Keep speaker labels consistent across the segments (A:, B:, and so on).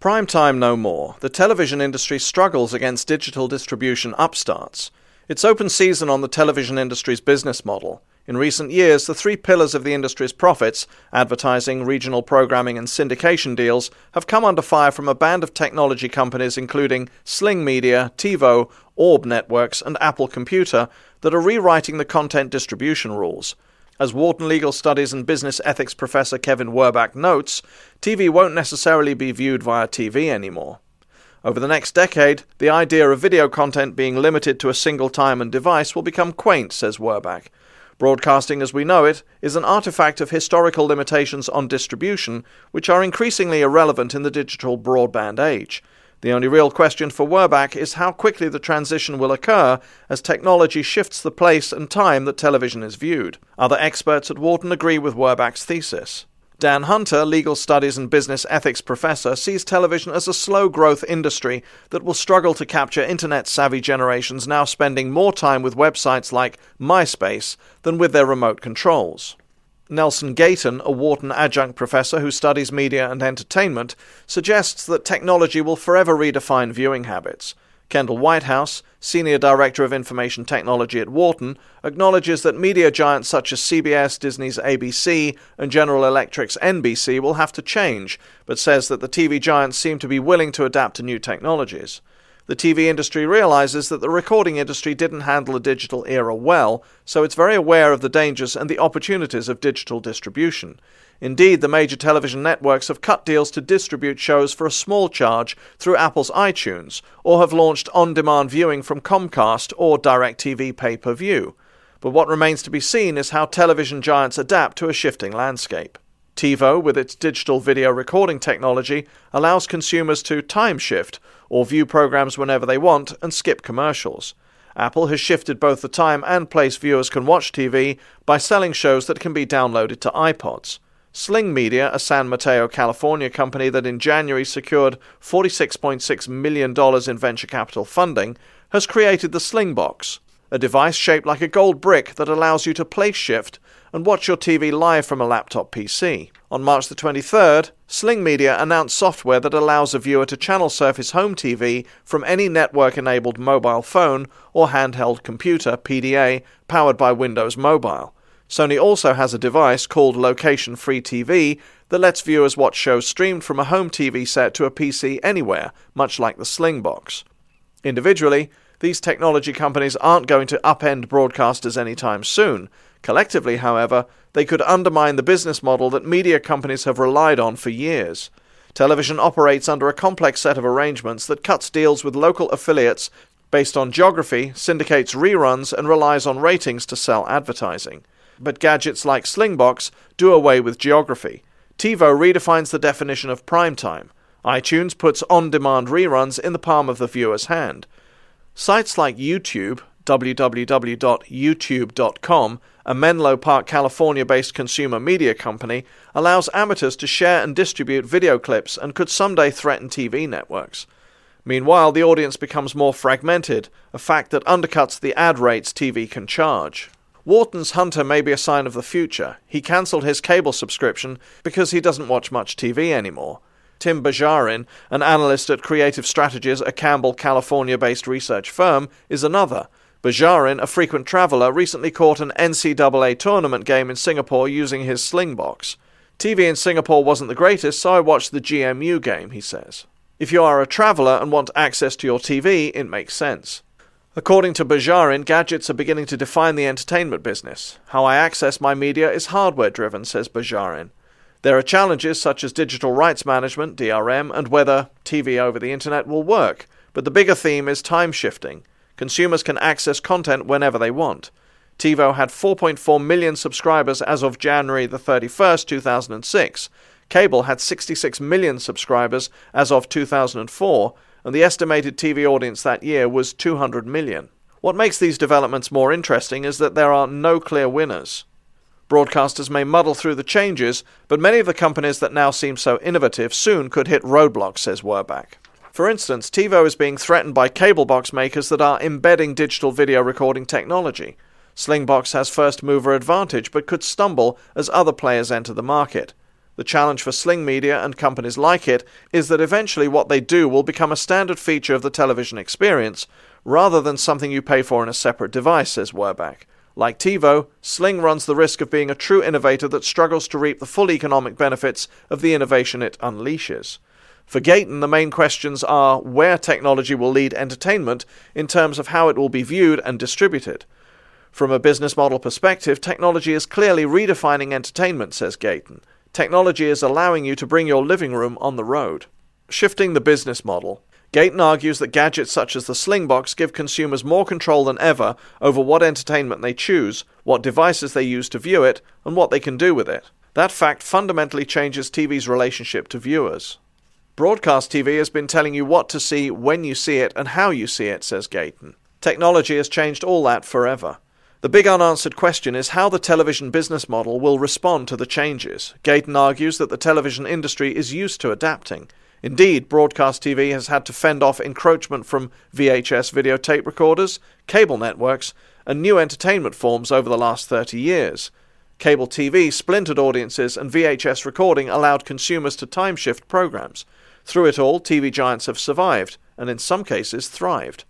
A: Prime time no more. The television industry struggles against digital distribution upstarts. It's open season on the television industry's business model. In recent years, the three pillars of the industry's profits advertising, regional programming, and syndication deals have come under fire from a band of technology companies including Sling Media, TiVo, Orb Networks, and Apple Computer that are rewriting the content distribution rules. As Wharton Legal Studies and Business Ethics professor Kevin Werbach notes, TV won't necessarily be viewed via TV anymore. Over the next decade, the idea of video content being limited to a single time and device will become quaint, says Werbach. Broadcasting as we know it is an artifact of historical limitations on distribution, which are increasingly irrelevant in the digital broadband age. The only real question for Werbach is how quickly the transition will occur as technology shifts the place and time that television is viewed. Other experts at Wharton agree with Werbach's thesis. Dan Hunter, legal studies and business ethics professor, sees television as a slow growth industry that will struggle to capture internet savvy generations now spending more time with websites like MySpace than with their remote controls. Nelson Gayton, a Wharton adjunct professor who studies media and entertainment, suggests that technology will forever redefine viewing habits. Kendall Whitehouse, Senior Director of Information Technology at Wharton, acknowledges that media giants such as CBS, Disney's ABC, and General Electric's NBC will have to change, but says that the TV giants seem to be willing to adapt to new technologies. The TV industry realizes that the recording industry didn't handle the digital era well, so it's very aware of the dangers and the opportunities of digital distribution. Indeed, the major television networks have cut deals to distribute shows for a small charge through Apple's iTunes, or have launched on demand viewing from Comcast or DirecTV pay per view. But what remains to be seen is how television giants adapt to a shifting landscape. TiVo, with its digital video recording technology, allows consumers to time shift or view programs whenever they want and skip commercials. Apple has shifted both the time and place viewers can watch TV by selling shows that can be downloaded to iPods. Sling Media, a San Mateo, California company that in January secured $46.6 million in venture capital funding, has created the Slingbox, a device shaped like a gold brick that allows you to place shift and watch your TV live from a laptop PC. On March the 23rd, Sling Media announced software that allows a viewer to channel surf his home TV from any network enabled mobile phone or handheld computer PDA powered by Windows Mobile. Sony also has a device called Location Free TV that lets viewers watch shows streamed from a home TV set to a PC anywhere, much like the Slingbox. Individually, these technology companies aren't going to upend broadcasters anytime soon. Collectively, however, they could undermine the business model that media companies have relied on for years. Television operates under a complex set of arrangements that cuts deals with local affiliates based on geography, syndicates reruns, and relies on ratings to sell advertising. But gadgets like Slingbox do away with geography. TiVo redefines the definition of prime time. iTunes puts on demand reruns in the palm of the viewer's hand. Sites like YouTube, www.youtube.com, a Menlo Park, California based consumer media company, allows amateurs to share and distribute video clips and could someday threaten TV networks. Meanwhile, the audience becomes more fragmented, a fact that undercuts the ad rates TV can charge. Wharton's Hunter may be a sign of the future. He cancelled his cable subscription because he doesn't watch much TV anymore. Tim Bajarin, an analyst at Creative Strategies, a Campbell, California based research firm, is another. Bajarin, a frequent traveler, recently caught an NCAA tournament game in Singapore using his Slingbox. TV in Singapore wasn't the greatest, so I watched the GMU game, he says. If you are a traveler and want access to your TV, it makes sense. According to Bajarin, gadgets are beginning to define the entertainment business. How I access my media is hardware driven, says Bajarin. There are challenges such as digital rights management, DRM, and whether TV over the internet will work, but the bigger theme is time shifting. Consumers can access content whenever they want. TiVo had 4.4 million subscribers as of January the 31st, 2006. Cable had 66 million subscribers as of 2004, and the estimated TV audience that year was 200 million. What makes these developments more interesting is that there are no clear winners. Broadcasters may muddle through the changes, but many of the companies that now seem so innovative soon could hit roadblocks, says Werbach. For instance, TiVo is being threatened by cable box makers that are embedding digital video recording technology. Slingbox has first mover advantage but could stumble as other players enter the market. The challenge for Sling Media and companies like it is that eventually what they do will become a standard feature of the television experience, rather than something you pay for in a separate device, says Werbach. Like TiVo, Sling runs the risk of being a true innovator that struggles to reap the full economic benefits of the innovation it unleashes. For Gayton, the main questions are where technology will lead entertainment in terms of how it will be viewed and distributed. From a business model perspective, technology is clearly redefining entertainment, says Gayton. Technology is allowing you to bring your living room on the road. Shifting the business model. Gayton argues that gadgets such as the Slingbox give consumers more control than ever over what entertainment they choose, what devices they use to view it, and what they can do with it. That fact fundamentally changes TV's relationship to viewers. Broadcast TV has been telling you what to see, when you see it, and how you see it, says Gayton. Technology has changed all that forever. The big unanswered question is how the television business model will respond to the changes. Gayton argues that the television industry is used to adapting. Indeed, broadcast TV has had to fend off encroachment from VHS videotape recorders, cable networks, and new entertainment forms over the last 30 years. Cable TV splintered audiences, and VHS recording allowed consumers to time shift programs. Through it all, TV giants have survived, and in some cases thrived.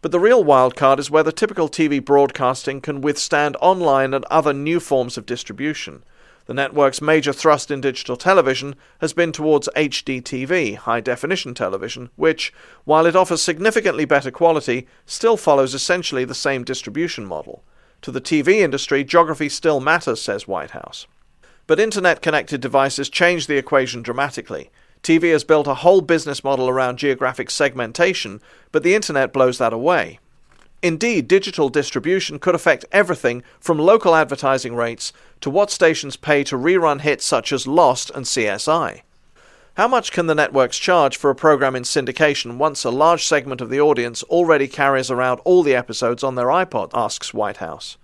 A: But the real wildcard is whether typical TV broadcasting can withstand online and other new forms of distribution. The network's major thrust in digital television has been towards HDTV, high definition television, which, while it offers significantly better quality, still follows essentially the same distribution model. To the TV industry, geography still matters, says Whitehouse. But internet connected devices change the equation dramatically. TV has built a whole business model around geographic segmentation, but the internet blows that away. Indeed, digital distribution could affect everything from local advertising rates to what stations pay to rerun hits such as Lost and CSI. How much can the networks charge for a program in syndication once a large segment of the audience already carries around all the episodes on their iPod? asks Whitehouse.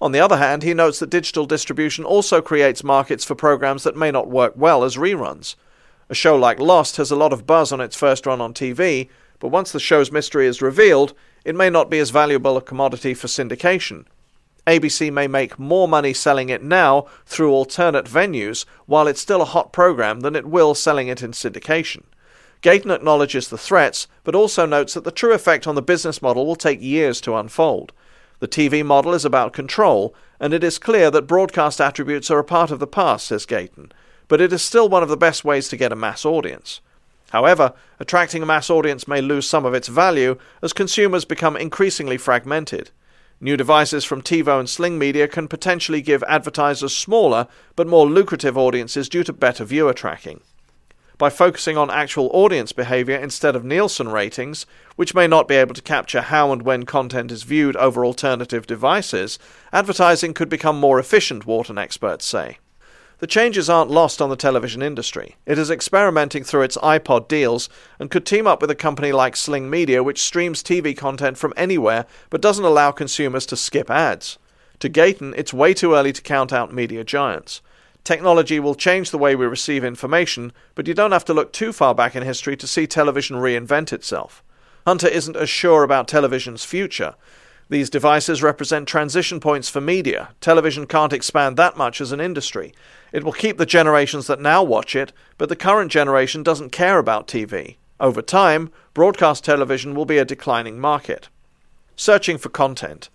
A: On the other hand, he notes that digital distribution also creates markets for programs that may not work well as reruns. A show like Lost has a lot of buzz on its first run on TV, but once the show's mystery is revealed, it may not be as valuable a commodity for syndication. ABC may make more money selling it now through alternate venues while it's still a hot program than it will selling it in syndication. Gayton acknowledges the threats, but also notes that the true effect on the business model will take years to unfold. The TV model is about control, and it is clear that broadcast attributes are a part of the past, says Gayton, but it is still one of the best ways to get a mass audience. However, attracting a mass audience may lose some of its value as consumers become increasingly fragmented. New devices from TiVo and Sling Media can potentially give advertisers smaller but more lucrative audiences due to better viewer tracking. By focusing on actual audience behavior instead of Nielsen ratings, which may not be able to capture how and when content is viewed over alternative devices, advertising could become more efficient, Wharton experts say. The changes aren't lost on the television industry. It is experimenting through its iPod deals and could team up with a company like Sling Media, which streams TV content from anywhere but doesn't allow consumers to skip ads. To Gayton, it's way too early to count out media giants. Technology will change the way we receive information, but you don't have to look too far back in history to see television reinvent itself. Hunter isn't as sure about television's future. These devices represent transition points for media. Television can't expand that much as an industry. It will keep the generations that now watch it, but the current generation doesn't care about TV. Over time, broadcast television will be a declining market. Searching for content.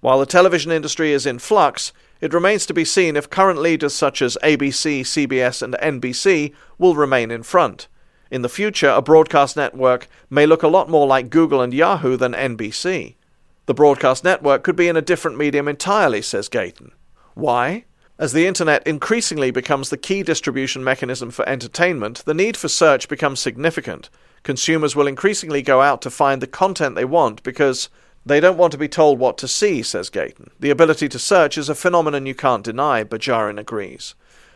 A: While the television industry is in flux, it remains to be seen if current leaders such as ABC, CBS, and NBC will remain in front. In the future, a broadcast network may look a lot more like Google and Yahoo than NBC. The broadcast network could be in a different medium entirely, says Gayton. Why? As the internet increasingly becomes the key distribution mechanism for entertainment, the need for search becomes significant. Consumers will increasingly go out to find the content they want because they don't want to be told what to see, says Gayton. The ability to search is a phenomenon you can't deny, Bajarin agrees.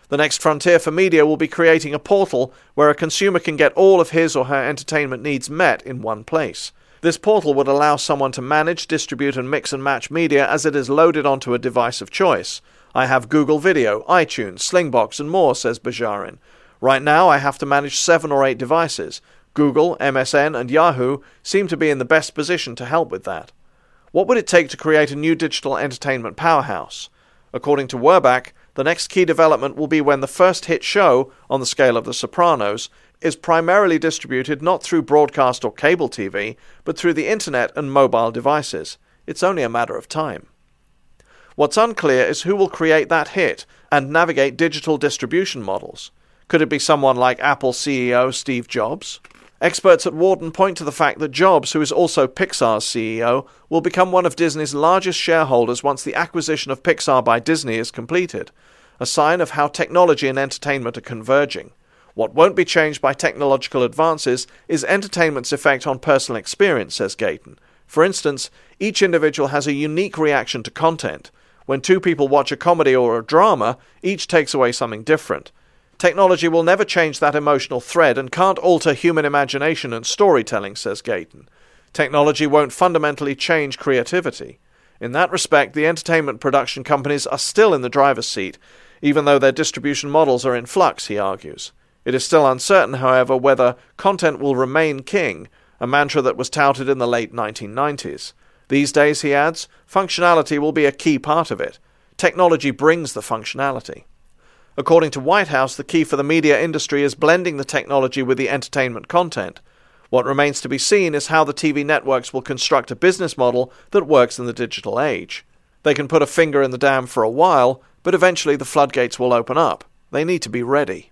A: The next frontier for media will be creating a portal where a consumer can get all of his or her entertainment needs met in one place. This portal would allow someone to manage, distribute, and mix and match media as it is loaded onto a device of choice. I have Google Video, iTunes, Slingbox, and more, says Bajarin. Right now, I have to manage seven or eight devices. Google, MSN, and Yahoo seem to be in the best position to help with that. What would it take to create a new digital entertainment powerhouse? According to Werbach, The next key development will be when the first hit show, on the scale of The Sopranos, is primarily distributed not through broadcast or cable TV, but through the internet and mobile devices. It's only a matter of time. What's unclear is who will create that hit and navigate digital distribution models. Could it be someone like Apple CEO Steve Jobs? Experts at Wharton point to the fact that Jobs, who is also Pixar's CEO, will become one of Disney's largest shareholders once the acquisition of Pixar by Disney is completed, a sign of how technology and entertainment are converging. What won't be changed by technological advances is entertainment's effect on personal experience, says Gayton. For instance, each individual has a unique reaction to content. When two people watch a comedy or a drama, each takes away something different. Technology will never change that emotional thread and can't alter human imagination and storytelling, says Gayton. Technology won't fundamentally change creativity. In that respect, the entertainment production companies are still in the driver's seat, even though their distribution models are in flux, he argues. It is still uncertain, however, whether content will remain king, a mantra that was touted in the late 1990s. These days, he adds, functionality will be a key part of it. Technology brings the functionality. According to Whitehouse, the key for the media industry is blending the technology with the entertainment content. What remains to be seen is how the TV networks will construct a business model that works in the digital age. They can put a finger in the dam for a while, but eventually the floodgates will open up. They need to be ready.